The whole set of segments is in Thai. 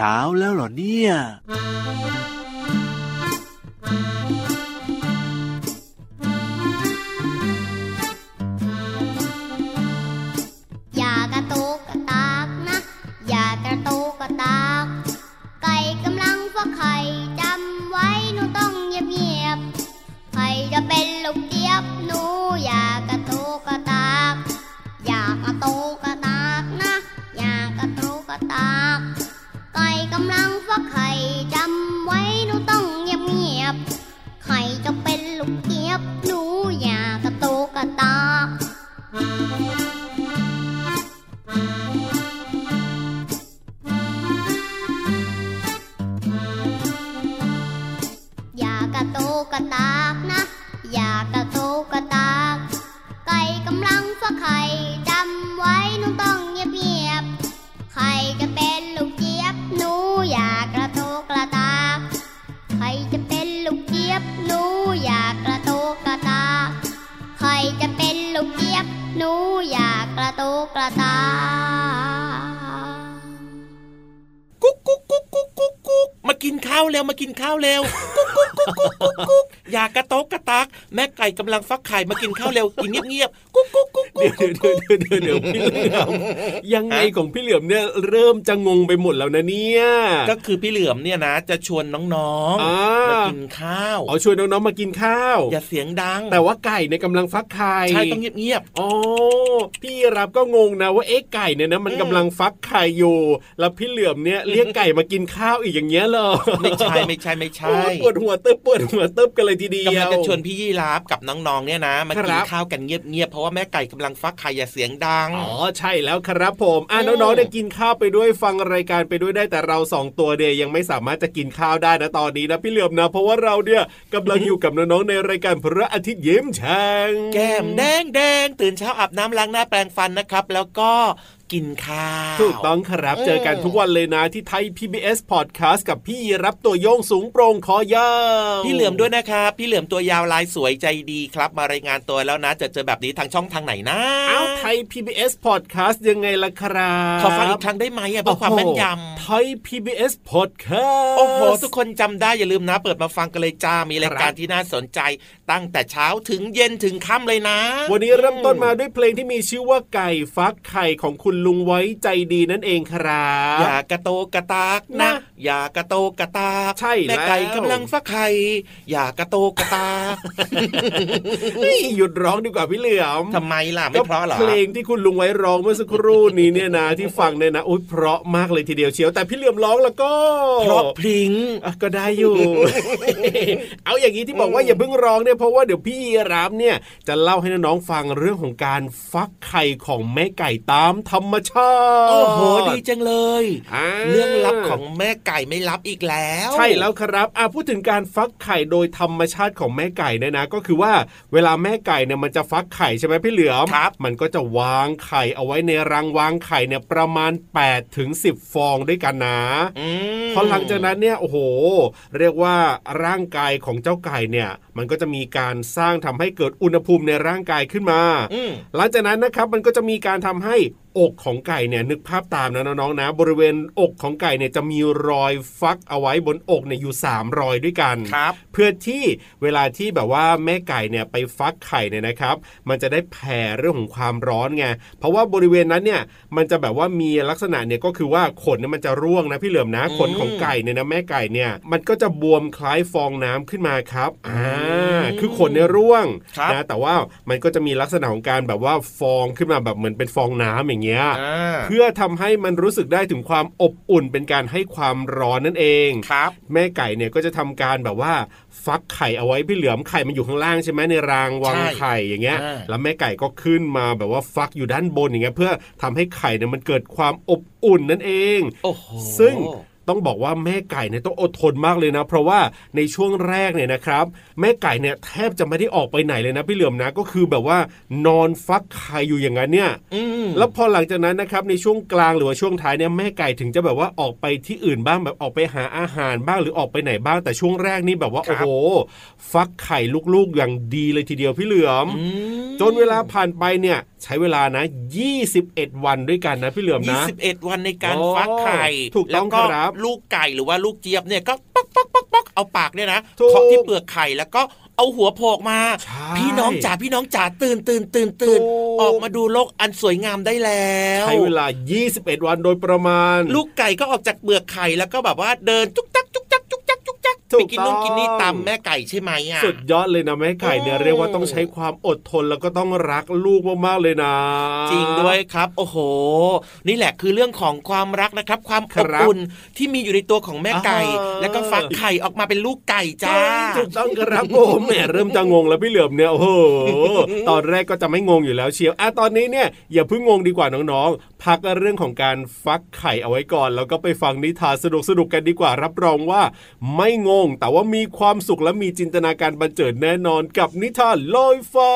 เช้าแล้วเหรอเนี่ย ไข่จำไว้หนูต้องเงียบเงียบๆไข่จะเป็นลูกเจี๊ยบหนูอยากกระตุกกระตากไข่จะเป็นลูกเจี๊ยบหนูอยากกระตุกกระตากไข่จะเป็นลูกเจี๊ยบหนูอยากกระตุกกระตากกุ๊กกุ๊กกุ๊กกุ๊กกุ๊กมากินข้าวเร็วมากินข้าวเร็วกุ๊กกุ๊กกุ๊กกุ๊กกุ๊ก อย่ากระโตกกระตัก แม่ไก่กำลังฟักไข่มากินข้าวเร็วกินเงียบๆกุ๊กกุ๊กกุ๊กกุ๊เดี๋ยกวเดี๋ยวเดี๋ยวเดี๋ยวเดี๋ยวพี่เหลือมยังไงของพี่เหลือมเนี่ยเริ่มจะงงไปหมดแล้วนะเนี่ยก็คือพี่เหลือมเนี่ยนะ จะชวนน้องอ่าๆมากินข้าวอ๋อชวนน้องๆมากินข้าว อย่าเสียงดัง แต่ว่าไก่เนี่ยกำลังฟักไข่ใช่ต้องเงียบอ๋อพี่รับก็งงนะว่าเอ๊ะไก่เนี่ยนะมันอืมกำลังฟักไข่อยู่แล้วพี่เหลือมเนี่ยเรียกไก่มากินข้าวอีกอย่างเงี้ยเหรอๆไม่ใช่ไม่ใช่ไม่ใช่โอ้ยปวดหัวเติบปวดหัวเติบกันเลยทีเดียวกำลังจะชวนพี่ยีราฟกับน้องๆเนี่ยนะมาคกิรันบข้าวกันเงียบๆเพราะว่าแม่ไก่กำลังฟักไข่อย่าเสียงดังอ๋อใช่แล้วครับผมอะน้องๆเนี่ยกินข้าวไปด้วยฟังรายการไปด้วยได้แต่เราสองตัวเดียยังไม่สามารถจะกินข้าวได้นะตอนนี้นะพี่เหลือมนะ เพราะว่าเราเนี่ยกำลังอยู่กับน้องๆในรายการพระอาทิตย์ยิ้มแฉ่งแก้มแดงแดงตื่นเช้าอาบน้ำล้างหน้าแปรงฟันนะครับ แล้วก็ กินข้าวถูกต้องครับเออเจอกันทุกวันเลยนะที่ไทย PBS Podcast กับพี่รับตัวโยงสูงโปร่งคอยาวพี่เหลือมด้วยนะครับ พี่เหลือมตัวยาวลายสวยใจดีครับ มารายงานตัวแล้วนะจะเจอแบบนี้ทางช่องทางไหนนะอ้าวไทย PBS Podcast ยังไงล่ะครับขอฟังอีกครั้งได้ไหมอะเพื่อความแม่นยำไทย PBS Podcast โอ้โหทุกคนจำได้อย่าลืมนะ เปิดมาฟังกันเลยจ้ามีรายคการัรบที่น่าสนใจ ตั้งแต่เช้าถึงเย็นถึงค่ำเลยนะ วันนี้เริ่มต้นมาด้วยเพลงที่มีชื่อว่าไก่ฟักไข่ของคุณลุงไว้ใจดีนั่นเองครับ อย่ากระโตกกระตากนะนะ อย่ากระโตกกระตากใช่แล้วแม่ไก่กำลังฟักไข่อย่ากระโตกกระตากเฮ้ยหยุดร้องดีกว่าพี่เหลือมทำไมล่ะไม่เพราะเหรอเพลงที่คุณลุงไว้ร้องเมื่อสักครู่นี้เนี่ยนะที่ฟังเนี่ยนะโอ๊ยเพราะมากเลยทีเดียวเชียวแต่พี่เหลือมร้องแล้วก็เพราะพริ้งอะก็ได้อยู่ เอาอย่างนี้ที่บอกว่าอย่าเพิ่งร้องเนี่ยเพราะว่าเดี๋ยวพี่รับเนี่ยจะเล่าให้น้องๆฟังเรื่องของการฟักไข่ของแม่ไก่ตามธรรมชาติโอ้โหดีจังเลยอ่าเรื่องลับของแม่ไก่ไม่ลับอีกแล้ว ใช่แล้วครับอะพูดถึงการฟักไข่โดยธรรมชาติของแม่ไก่เนี่ยนะ ก็คือว่าเวลาแม่ไก่เนี่ยมันจะฟักไข่ใช่ไหมพี่เหลือมครับมันก็จะวางไข่เอาไว้ในรังวางไข่เนี่ยประมาณ8ถึง10 ฟองด้วยกันนะอืมพอหลังจากนั้นเนี่ยโอ้โห เรียกว่าร่างกายของเจ้าไก่เนี่ย มันก็จะมีการสร้างทำให้เกิดอุณหภูมิในร่างกายขึ้นมาอืมหลังจากนั้นนะครับมันก็จะมีการทำให้อกของไก่เนี่ยนึกภาพตามนะน้องๆนะ บริเวณอกของไก่เนี่ยจะมีรอยฟักเอาไว้บนอกเนี่ยอยู่ 3 รอยด้วยกันครับเพื่อที่เวลาที่แบบว่าแม่ไก่เนี่ยไปฟักไข่เนี่ยนะครับ มันจะได้แผ่เรื่องของความร้อนไงเพราะว่าบริเวณนั้นเนี่ยมันจะแบบว่ามีลักษณะเนี่ยก็คือว่าขนเนี่ยมันจะร่วงนะพี่เหลือมนะอืมขนของไก่เนี่ยนะแม่ไก่เนี่ยมันก็จะบวมคล้ายฟองน้ำขึ้นมาครับอ่าคือขนเนี่ยร่วงครับนะแต่ว่ามันก็จะมีลักษณะของการแบบว่าฟองขึ้นมาแบบเหมือนเป็นฟองน้ำอย่างเงี้ยอ่าเพื่อทำให้มันรู้สึกได้ถึงความอบอุ่นเป็นการให้ความร้อนนั่นเองครับ แม่ไก่เนี่ยก็จะทำการแบบว่าฟักไข่เอาไว้พี่เหลือมไข่มันอยู่ข้างล่างใช่ไหมในรางวางใช่ไข่อย่างเงี้ยอ่าแล้วแม่ไก่ก็ขึ้นมาแบบว่าฟักอยู่ด้านบนอย่างเงี้ยเพื่อทำให้ไข่เนี่ยมันเกิดความอบอุ่นนั่นเองโอ้โหซึ่ง ต้องบอกว่าแม่ไก่เนี่ยต้องอดทนมากเลยนะ เพราะว่าในช่วงแรกเนี่ยนะครับ แม่ไก่เนี่ยแทบจะไม่ได้ออกไปไหนเลยนะพี่เหลือมนะก็คือแบบว่านอนฟักไข่อยู่อย่างนั้นเนี่ยอืมแล้วพอหลังจากนั้นนะครับในช่วงกลางหรือว่าช่วงท้ายเนี่ยแม่ไก่ถึงจะแบบว่าออกไปที่อื่นบ้างแบบออกไปหาอาหารบ้างหรือออกไปไหนบ้างแต่ช่วงแรกนี่แบบว่าครัโอ้บโหฟักไข่ลูกๆอย่างดีเลยทีเดียวพี่เหลือมอืมจนเวลาผ่านไปเนี่ยใช้เวลานะ 21 วันด้วยกันนะพี่เหลือมนะ 21 วันในการโอ้ฟักไข่ถูกต้องแล้วก็ครับลูกไก่หรือว่าลูกเจี๊ยบเนี่ยก็ป๊อกป๊อกป๊อกป๊อกเอาปากเนี่ยนะถูกเคาะที่เปลือกไข่แล้วก็เอาหัวโผล่ออกมาใช่พี่น้องจ๋าพี่น้องจ๋าตื่นตื่นตื่นตื่นถูกออกมาดูโลกอันสวยงามได้แล้วใช้เวลา 21 วันโดยประมาณ ลูกไก่ก็ออกจากเปลือกไข่แล้วก็แบบว่าเดินจุกจักจุก ไปกกินนู่นต้องกินนี่ตามแม่ไก่ใช่ไหมอะสุดยอดเลยนะแม่ไก่เนี่ยโอ้เรียกว่าต้องใช้ความอดทนแล้วก็ต้องรักลูกมากๆเลยนะ จริงด้วยครับ โอ้โห นี่แหละคือเรื่องของความรักนะครับ ความคอรับบอุ่นที่มีอยู่ในตัวของแม่ไก่อ่าแล้วก็ฟักไข่ออกมาเป็นลูกไก่จ้าถูกต้องครับผมแหมเริ่มจะงงแล้วพี่เหลือมเนี่ยโอ้โหตอนแรกก็จะไม่งงอยู่แล้วเชียวอะตอนนี้เนี่ยอย่าเพิ่งงงดีกว่าน้องๆพักเรื่องของการฟักไข่เอาไว้ก่อน แล้วก็ไปฟังนิทานสนุกสนุกกันดีกว่า รับรองว่า ไม่งง แต่ว่ามีความสุขและมีจินตนาการบันเจิดแน่นอนกับนิทานลอยฟ้า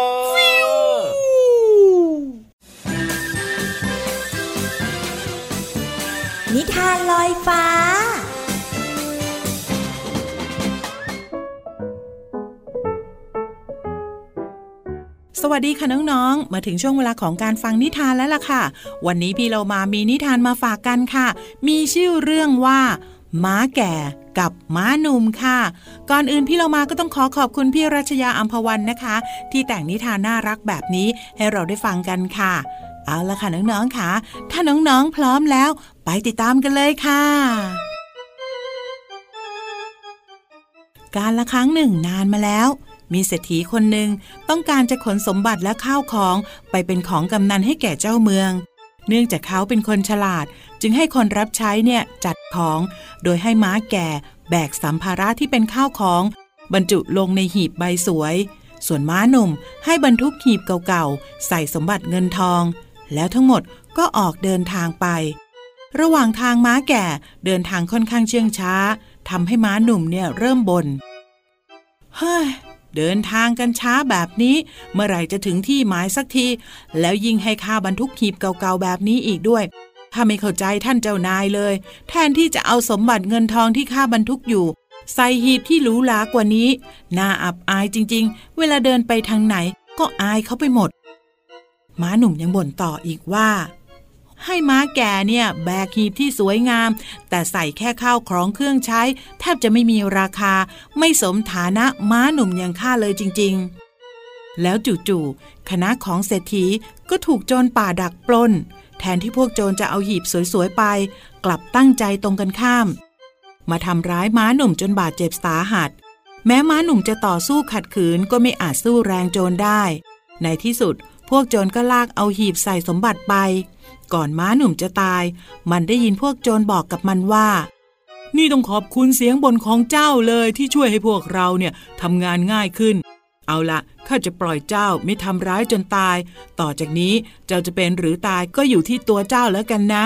นิทานลอยฟ้า สวัสดีค่ะน้องๆ มาถึงช่วงเวลาของการฟังนิทานแล้วล่ะค่ะ วันนี้พี่เรามามีนิทานมาฝากกันค่ะ มีชื่อเรื่องว่า ม้าแก่กับม้าหนุ่มค่ะ ก่อนอื่นพี่เรามาก็ต้องขอขอบคุณพี่รัชยาอัมพวันนะคะ ที่แต่งนิทานน่ารักแบบนี้ให้เราได้ฟังกันค่ะ เอาละค่ะน้องๆค่ะ ถ้าน้องๆพร้อมแล้ว ไปติดตามกันเลยค่ะ การละครั้งหนึ่งนานมาแล้ว มีเศรษฐีคนหนึ่งต้องการจะขนสมบัติและข้าวของไปเป็นของกำนันให้แก่เจ้าเมือง เนื่องจากเขาเป็นคนฉลาด จึงให้คนรับใช้เนี่ยจัดของ โดยให้ม้าแก่แบกสัมภาระที่เป็นข้าวของ บรรจุลงในหีบใบสวย ส่วนม้าหนุ่มให้บรรทุกหีบเก่าๆ ใส่สมบัติเงินทอง แล้วทั้งหมดก็ออกเดินทางไประหว่างทางม้าแก่เดินทางค่อนข้างเชื่องช้าทำให้ม้าหนุ่มเนี่ยเริ่มบน่นเฮ้ย เดินทางกันช้าแบบนี้ เมื่อไหร่จะถึงที่หมายสักที แล้วยิ่งให้ค่าบรรทุกหีบเก่าๆแบบนี้อีกด้วยถ้าไม่เข้าใจท่านเจ้านายเลย แทนที่จะเอาสมบัติเงินทองที่ข้าบรรทุกอยู่ ใส่หีบที่หรูหรากว่านี้ น่าอับอายจริง ๆ เวลาเดินไปทางไหนก็อายเขาไปหมดม้าหนุ่มยังบ่นต่ออีกว่า ให้ม้าแก่เนี่ยแบกหีบที่สวยงาม แต่ใส่แค่ข้าวของเครื่องใช้ แทบจะไม่มีราคา ไม่สมฐานะม้าหนุ่มอย่างข้าเลยจริง ๆ แล้วจู่ๆคณะของเศรษฐีก็ถูกโจรป่าดักปล้น แทนที่พวกโจรจะเอาหีบสวยๆไป กลับตั้งใจตรงกันข้าม มาทำร้ายม้าหนุ่มจนบาดเจ็บสาหัส แม้ม้าหนุ่มจะต่อสู้ขัดขืนก็ไม่อาจสู้แรงโจรได้ ในที่สุด วกโจรก็ลากเอาหีบใส่สมบัติไป ก่อนม้าหนุ่มจะตาย มันได้ยินพวกโจรบอกกับมันว่า นี่ต้องขอบคุณเสียงบ่นของเจ้าเลยที่ช่วยให้พวกเราเนี่ยทำงานง่ายขึ้น เอาละข้าจะปล่อยเจ้าไม่ทำร้ายจนตาย ต่อจากนี้เจ้าจะเป็นหรือตายก็อยู่ที่ตัวเจ้าแล้วกันนะ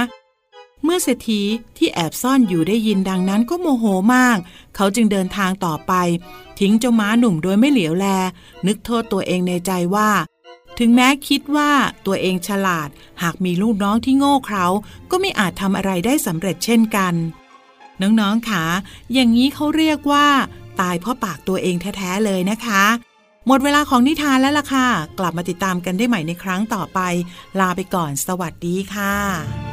เมื่อเศรษฐีที่แอบซ่อนอยู่ได้ยินดังนั้นก็โมโหมาก เขาจึงเดินทางต่อไป ทิ้งเจ้าม้าหนุ่มโดยไม่เหลียวแล นึกโทษตัวเองในใจว่า ถึงแม้คิดว่าตัวเองฉลาด หากมีลูกน้องที่โง่เขลาก็ไม่อาจทำอะไรได้สำเร็จเช่นกัน น้องๆค่ะอย่างนี้เขาเรียกว่า ตายเพราะปากตัวเองแท้ๆเลยนะคะ หมดเวลาของนิทานแล้วล่ะค่ะ กลับมาติดตามกันได้ใหม่ในครั้งต่อไป ลาไปก่อนสวัสดีค่ะ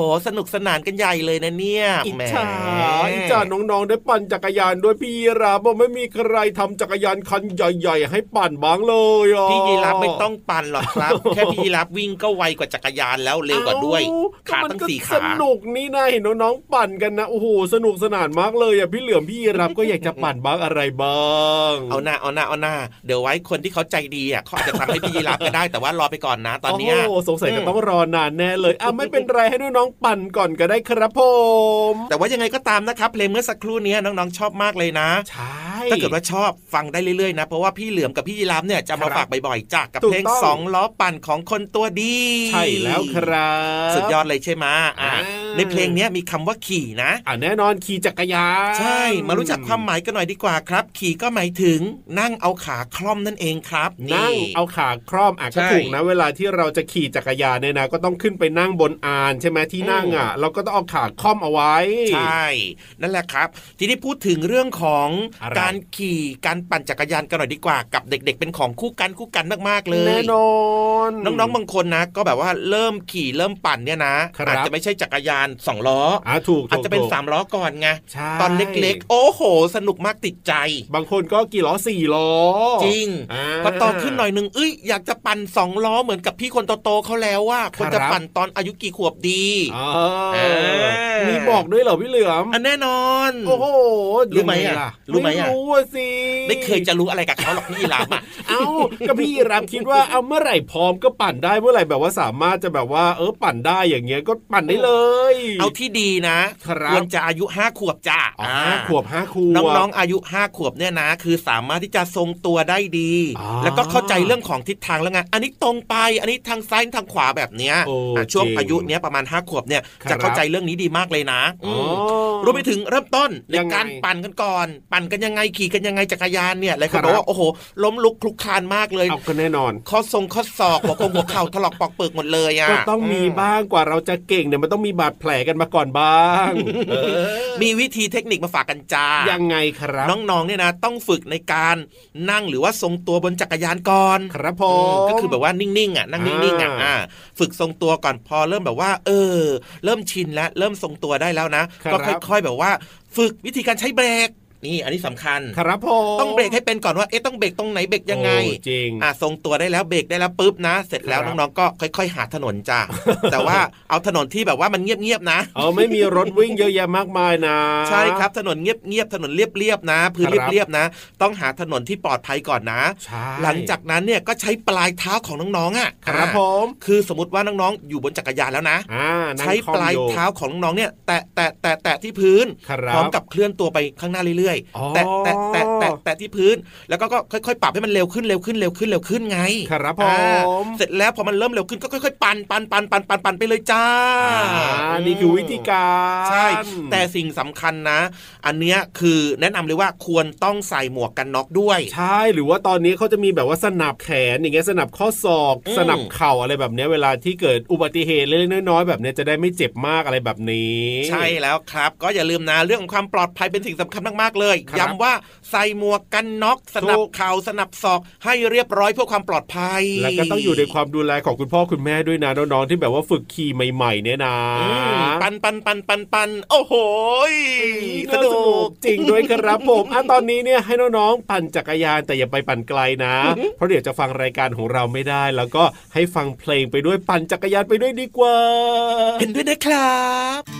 people สนุกสนานกันใหญ่เลยนะเนี่ยอิจแหมฉาอิจฉาน้องๆได้ปั่นจักรยานด้วยพี่ยีราฟบอกไม่มีใครทำจักรยานคันใหญ่ ๆ ให้ปั่นบ้างเลยอะพี่ยีรับไม่ต้องปั่นหรอกครับแค่พี่ยีรับวิ่งก็ไวกว่าจักรยานแล้วเร็วกว่าด้วยเอ้ขาก็มันตั้งก็สี่สขานุกนี่นะเห็นน้องๆปั่นกันนะโอ้โหสนุกสนานมากเลยอะพี่เหลือมพี่ยีราฟก็อยากจะปั่นบ้างอะไรบ้างเอาหน้าเอาหน้าเอาหน้าเดี๋ยวไว้คนที่เขาใจดีอะเขาอาจจะทำให้พี่ยีรับก็ได้แต่ว่ารอไปก่อนนะ ตอนเนี้ยโอ้โหสงสัยจะต้องรอนานแน่เลยอะไม่เป็นไรให้น้องๆปั่นก่อนก็ได้ครับผม แต่ว่ายังไงก็ตามนะครับเพลงเมื่อสักครู่เนี้ยน้องๆชอบมากเลยนะ ใช่ถ้าเกิดว่าชอบฟังได้เรื่อยๆนะ เพราะว่าพี่เหลือมกับพี่ยีรามเนี่ยจะมาครับฝากบ่อยๆจากกับถูกเพลงต้องสองล้อปั่นของคนตัวดี ใช่แล้วครับ สุดยอดเลยใช่ไหมอะอ่าในเพลงเนี้ยมีคำว่าขี่นะอะแน่นอนขี่จักรยานใช่ มารู้จักความหมายกันหน่อยดีกว่าครับ ขี่ก็หมายถึงนั่งเอาขาคล่อมนั่นเองครับนั่งเอาขาคร่อมอะก็ใช่ถูกนะ เวลาที่เราจะขี่จักรยานเนี่ยนะก็ต้องขึ้นไปนั่งบนอานใช่ไหมที่นั่งอะ เราก็ต้องเอาขาคล่อมเอาไว้ ใช่ นั่นแหละครับ ทีนี้พูดถึงเรื่องของอะไรการขี่การปั่นจักรยานกันหน่อยดีกว่ากับเด็ก ๆ เป็นของคู่กันคู่กันมากๆเลยแน่นอนน้องๆบางคนนะ ก็แบบว่าเริ่มขี่เริ่มปั่นเนี่ยนะครับอาจจะไม่ใช่จักรยานสองล้ออะถูกอาจจะเป็นถูกสามล้อก่อนไงใช่ตอนเล็กๆ โอ้โห สนุกมากติดใจ บางคนก็กี่ล้อสี่ล้อ จริงาพอโตขึ้นหน่อยหนึ่งเอ้ยอยากจะปั่นสองล้อเหมือนกับพี่คนโตๆเขาแล้วว่าคครับวรจะปั่นตอนอายุกี่ขวบดีอ๋อเออมีบอกด้วยเหรอพี่เหลือมอันแน่นอน โอ้โหรู้ไหมอะยังงล่รู้ไหมอะรู้อะสิ ไม่เคยจะรู้อะไรกับเขาหรอกพี่รามอะเอ้าก็พี่รับคิดว่าเอาเมื่อไหร่พร้อมก็ปั่นได้เมื่อไหร่แบบว่าสามารถจะแบบว่า เออปั่นได้อย่างเงี้ยก็ปั่นได้เลย เอาที่ดีนะครับควรจะอายุห้าขวบจ้าอ๋อห้าขวบห้าขวบน้องๆอายุห้าขวบเนี่ยนะ คือสามารถที่จะทรงตัวได้ดีอ๋อแล้วก็เข้าใจเรื่องของทิศทางแล้วไงอันนี้ตรงไปอันนี้ทางซ้ายทางขวาแบบเนี้ยโอ้อะช่วงจริงอายุเนี้ยประมาณห้าขวบเนี่ยครับจะเข้าใจเรื่องนี้ดีมากเลยนะอ๋อมรวมไปถึงเริ่มต้นในยังไงการปั่นกันก่อน ปั่นกันยังไงขี่กันยังไงจักรยานเนี่ยหลายคนครับบอกว่าโอ้โหล้มลุกคลุกคลานมากเลยเอาก็แน่นอนข้อทรงข้อศอกหัวโคงหัวเข่าถลอกปอกเปิกหมดเลยอะก็ต้องมีบ้างกว่าเราจะเก่งเนี่ยมันต้องมีบาดแผลกันมาก่อนบ้างเออมีวิธีเทคนิคมาฝากกันจ้ายังไงครับ น้องๆเนี่ยนะ ต้องฝึกในการนั่งหรือว่าทรงตัวบนจักรยานก่อนครับผอืมมก็คือแบบว่านิ่งๆอะนั่งนิ่งๆอะอ่าอ่าฝึกทรงตัวก่อนพอเริ่มแบบว่า เออ เริ่มชินแล้วเริ่มทรงตัวได้แล้วนะครับก็ค่อย ๆ แบบว่า ฝึกวิธีการใช้เบรก นี่อันนี้สำคัญครับผมต้องเบรกให้เป็นก่อนว่าเอ๊ะต้องเบรกตรงไหนเบรกยังไงโอ้จริงอะทรงตัวได้แล้วเบรกได้แล้วปุ๊บนะ เสร็จแล้วครับน้องๆก็ค่อย ๆ หาถนนจ้าแต่ว่าเอาถนนที่แบบว่ามันเงียบๆนะเออไม่มีรถวิ่งเยอะแยะมากมายนะ ใช่ครับถนนเงียบๆถนนเรียบๆนะพื้นครับเรียบๆนะ ต้องหาถนนที่ปลอดภัยก่อนนะใช่หลังจากนั้นเนี่ยก็ใช้ปลายเท้าของน้องๆอะครับอ่าผมคือสมมติว่าน้องๆอยู่บนจักรยานแล้วนะอ่านั่งใช้คอมปลายอยู่เท้าของน้องๆเนี่ยแตะแตะแตะแตะที่พื้นครับพร้อมกับเคลื่อนตัวไปข้างหน้าเรื่อยอ๋อๆแตะแตะแตะแตะแตะที่พื้น แล้วก็ก็ค่อยๆ ปรับให้มันเร็วขึ้นเร็วขึ้นเร็วขึ้นเร็วขึ้นไง ครับผอ่ามเสร็จแล้วพอมันเริ่มเร็วขึ้นก็ค่อยๆ ปั่นปั่นปั่นปั่นปั่นปั่นไปเลยจ้าอ่านี่คือวิธีการ ใช่ แต่สิ่งสำคัญนะ อันเนี้ยคือแนะนำเลยว่าควรต้องใส่หมวกกันน็อกด้วย ใช่ หรือว่าตอนนี้เขาจะมีแบบว่าสนับแขนอย่างเงี้ยสนับข้อศอกอืมสนับเข่าอะไรแบบเนี้ยเวลาที่เกิดอุบัติเหตุเล็กๆน้อยๆแบบเนี้ยจะได้ไม่เจ็บมากอะไรแบบนี้ ใช่แล้วครับ ก็อย่าลืมนะเรื่องของความปลอดภัยเป็นสิ่งสำคัญมากๆเลยครับย้ำว่าใส่หมวกกันน็อกสนับถูกเข่าสนับศอกให้เรียบร้อยเพื่อความปลอดภัย แล้วก็ต้องอยู่ในความดูแลของคุณพ่อคุณแม่ด้วยนะน้องๆที่แบบว่าฝึกขี่ใหม่ๆ เนี่ยนะอืมปันปันปันปันปันโอ้โหยสน่านุสนุกกจริงด้วยครับผมอะตอนนี้เนี่ยให้น้องๆปั่นจักรยานแต่อย่าไปปั่นไกลนะ เพราะเดี๋ยวจะฟังรายการของเราไม่ได้ แล้วก็ให้ฟังเพลงไปด้วยปั่นจักรยานไปด้วยดีกว่า เห็นด้วยนะครับ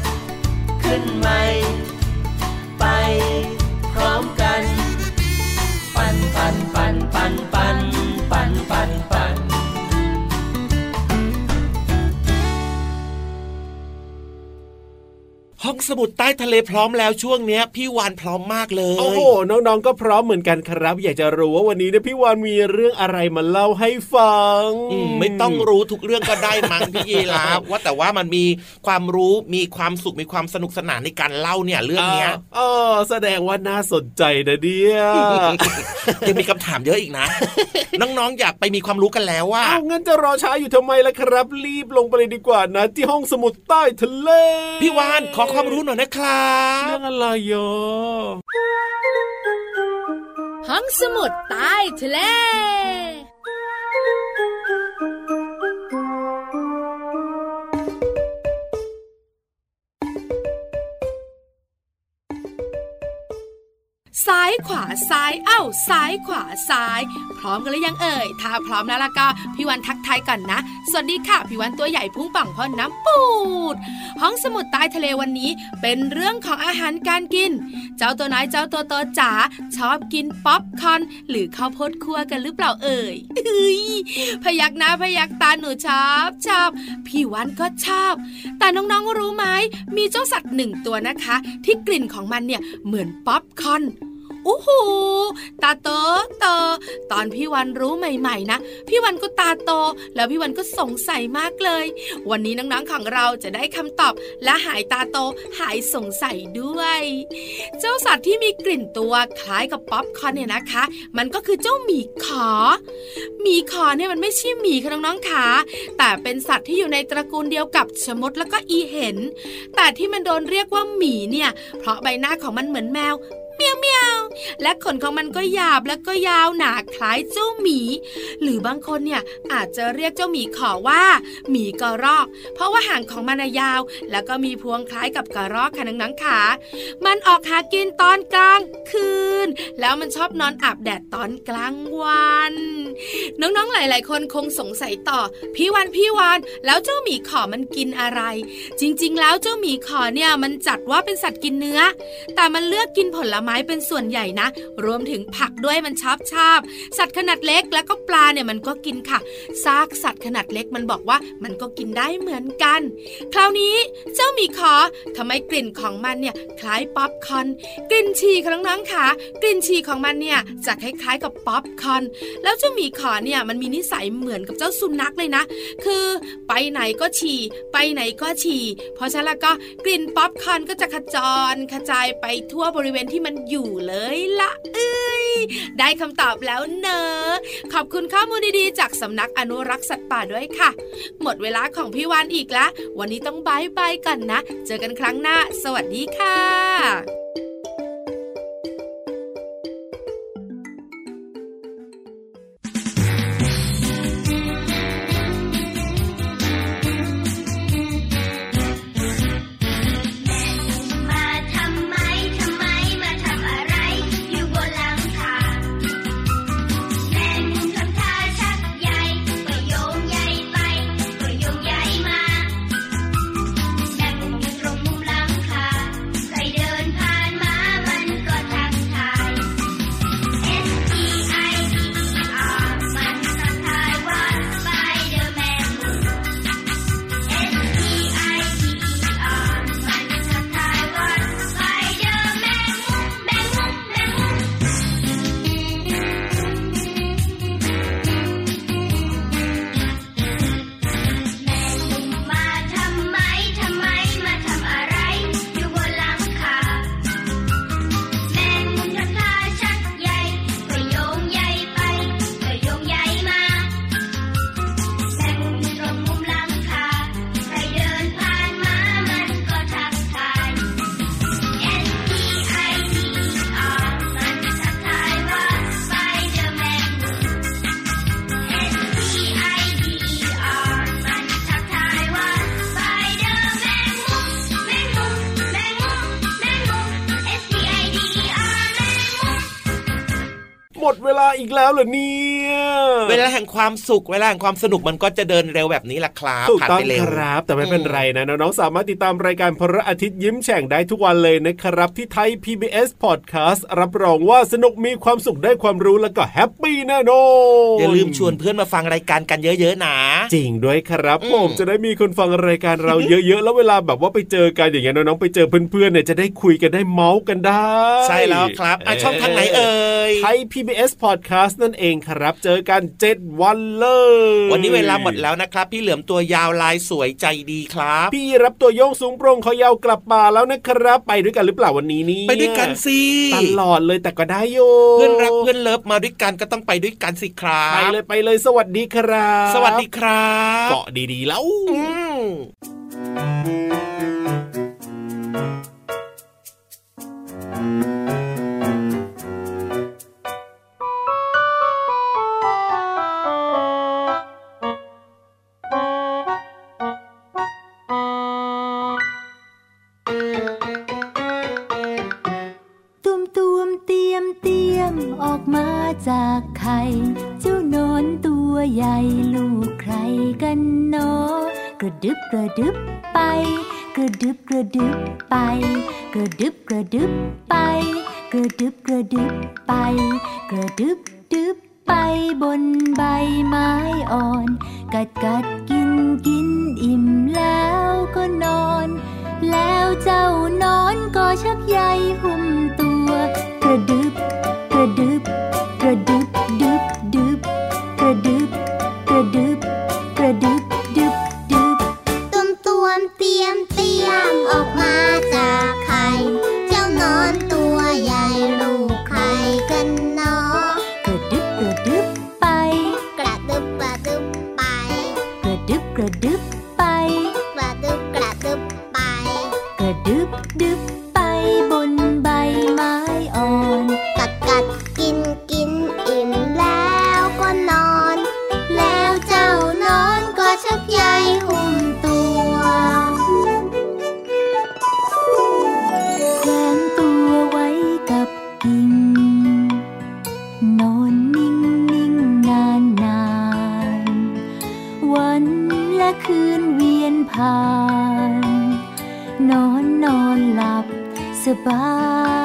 ห้องสมุดใต้ทะเลพร้อมแล้วช่วงเนี้ยพี่วานพร้อมมากเลย โอ้โหน้องๆก็พร้อมเหมือนกันครับ อยากจะรู้ว่าวันนี้เนี่ยพี่วานมีเรื่องอะไรมาเล่าให้ฟังอืมไม่ต้องรู้ทุกเรื่องก็ได้มั้งพี่ยีราฟว่าแต่ว่ามันมีความรู้มีความสุขมีความสนุกสนานในการเล่าเนี่ยเรื่องเนี้ยเออแสดงว่าน่าสนใจนะเนี่ยยังมีคำถามเยอะอีกนะ น้องๆอยากไปมีความรู้กันแล้วว่าเอางั้นจะรอช้าอยู่ทำไมล่ะครับ รีบลงไปเลยดีกว่านะ ที่ห้องสมุดใต้ทะเลพี่วานขอความรู้หน่อยนะครับเรื่องอะไรยอห้องสมุดใต้ทะเล ซ้ายขวาซ้ายเอ้าซ้ายขวาซ้าย พร้อมกันหรือยังเอ่ย ถ้าพร้อมแล้วล่ะก็พี่วันทักทายก่อนนะ สวัสดีค่ะพี่วันตัวใหญ่พุ่งป่องพ่นน้ำปูด ห้องสมุดใต้ทะเลวันนี้เป็นเรื่องของอาหารการกิน เจ้าตัวน้อยเจ้าตัวโตจ๋าชอบกินป๊อปคอนหรือข้าวโพดคั่วกันหรือเปล่าเอ่ยเอ้ยพยักหน้าพยักตาหนูชอบชอบพี่วันก็ชอบ แต่น้องๆรู้ไหมมีเจ้าสัตว์หนึ่งตัวนะคะ ที่กลิ่นของมันเนี่ยเหมือนป๊อปคอน อ้โหตาโตโตตอนพี่วันรู้ใหม่ ๆ นะ พี่วันก็ตาโต แล้วพี่วันก็สงสัยมากเลย วันนี้น้องๆของเราจะได้คำตอบและหายตาโตหายสงสัยด้วย เจ้าสัตว์ที่มีกลิ่นตัวคล้ายกับป๊อปคอนเนี่ยนะคะ มันก็คือเจ้าหมีขอหมีขอเนี่ยมันไม่ใช่หมีค่ะน้องๆขาแต่เป็นสัตว์ที่อยู่ในตระกูลเดียวกับชะมดแล้วก็อีเห็น แต่ที่มันโดนเรียกว่าหมีเนี่ย เพราะใบหน้าของมันเหมือนแมว เมียวเมียวและขนของมันก็หยาบและก็ยาวหนาคล้ายเจ้าหมี หรือบางคนเนี่ยอาจจะเรียกเจ้าหมีขอว่า หมีกระรอก เพราะว่าหางของมันยาว แล้วก็มีพวงคล้ายกับกระรอกค่ะนังๆขา มันออกหากินตอนกลางคืน แล้วมันชอบนอนอาบแดดตอนกลางวัน น้องๆหลาย ๆ คนคงสงสัยต่อ พี่วันพี่วานแล้วเจ้าหมีขอมันกินอะไร จริง ๆ แล้วเจ้าหมีขอเนี่ยมันจัดว่าเป็นสัตว์กินเนื้อ แต่มันเลือกกินผลไม้เป็นส่วนใหญ่นะ รวมถึงผักด้วยมันชอบชอบสัตว์ขนาดเล็กแล้วก็ปลาเนี่ยมันก็กินค่ะซากสัตว์ขนาดเล็กมันบอกว่ามันก็กินได้เหมือนกัน คราวนี้เจ้าหมีขอทำไมกลิ่นของมันเนี่ยคล้ายป๊อปคอนกลิ่นฉี่ของน้องๆค่ะกลิ่นฉี่ของมันเนี่ยจะคล้ายๆกับป๊อปคอนแล้วเจ้าหมีขอเนี่ยมันมีนิสัยเหมือนกับเจ้าสุนัขเลยนะ คือไปไหนก็ฉี่ ไปไหนก็ฉี่ เพราะฉะนั้นแล้วก็กลิ่นป๊อปคอนก็จะขจรกระจายไปทั่วบริเวณที่มันอยู่เลยละเอ้ยได้คำตอบแล้วเนอะขอบคุณข้อมูลดีๆ จากสำนักอนุรักษ์สัตว์ป่าด้วยค่ะ หมดเวลาของพี่วานอีกแล้ววันนี้ต้อง bye bye กันนะ เจอกันครั้งหน้า สวัสดีค่ะ แล้วเหรอเนี่ยเวลาแห่ง ความสุขเวลาแห่งความสนุกมันก็จะเดินเร็วแบบนี้แหละครับถูกผ่านต้องไปเร็วครับ แต่ไม่เป็นไรนะน้องๆสามารถติดตามรายการพระอาทิตย์ยิ้มแฉ่งได้ทุกวันเลยนะครับ ที่ไทย PBS Podcast รับรองว่าสนุกมีความสุขได้ความรู้แล้วก็แฮปปี้แน่นอนอย่าลืมชวนเพื่อนมาฟังรายการกันเยอะๆนะจริงด้วยครับอืมผมจะได้มีคนฟังรายการเราเยอะๆ แล้วเวลาแบบว่าไปเจอกันอย่างเงี้ยน้องๆไปเจอเพื่อนๆเนี่ยจะได้คุยกันได้เมาส์กันได้ ใช่แล้วครับอะช่องทางไหนเอ่ยไทย PBS Podcast นั่นเองครับ เจอกัน7วันเลย วันนี้เวลาหมดแล้วนะครับ พี่เหลือมตัวยาวลายสวยใจดีครับ พี่รับตัวโยงสูงโปร่งคอยาวกลับมาแล้วนะครับ ไปด้วยกันหรือเปล่าวันนี้นี่ไปด้วยกันสิตลอดเลยแต่ก็ได้โยเพื่อนรักเพื่อนเลิฟมาด้วยกันก็ต้องไปด้วยกันสิครัไปบเลยไปเลยสวัสดีครับ สวัสดีครับเกาะดีๆแล้ว นอนนอนหลับสบาย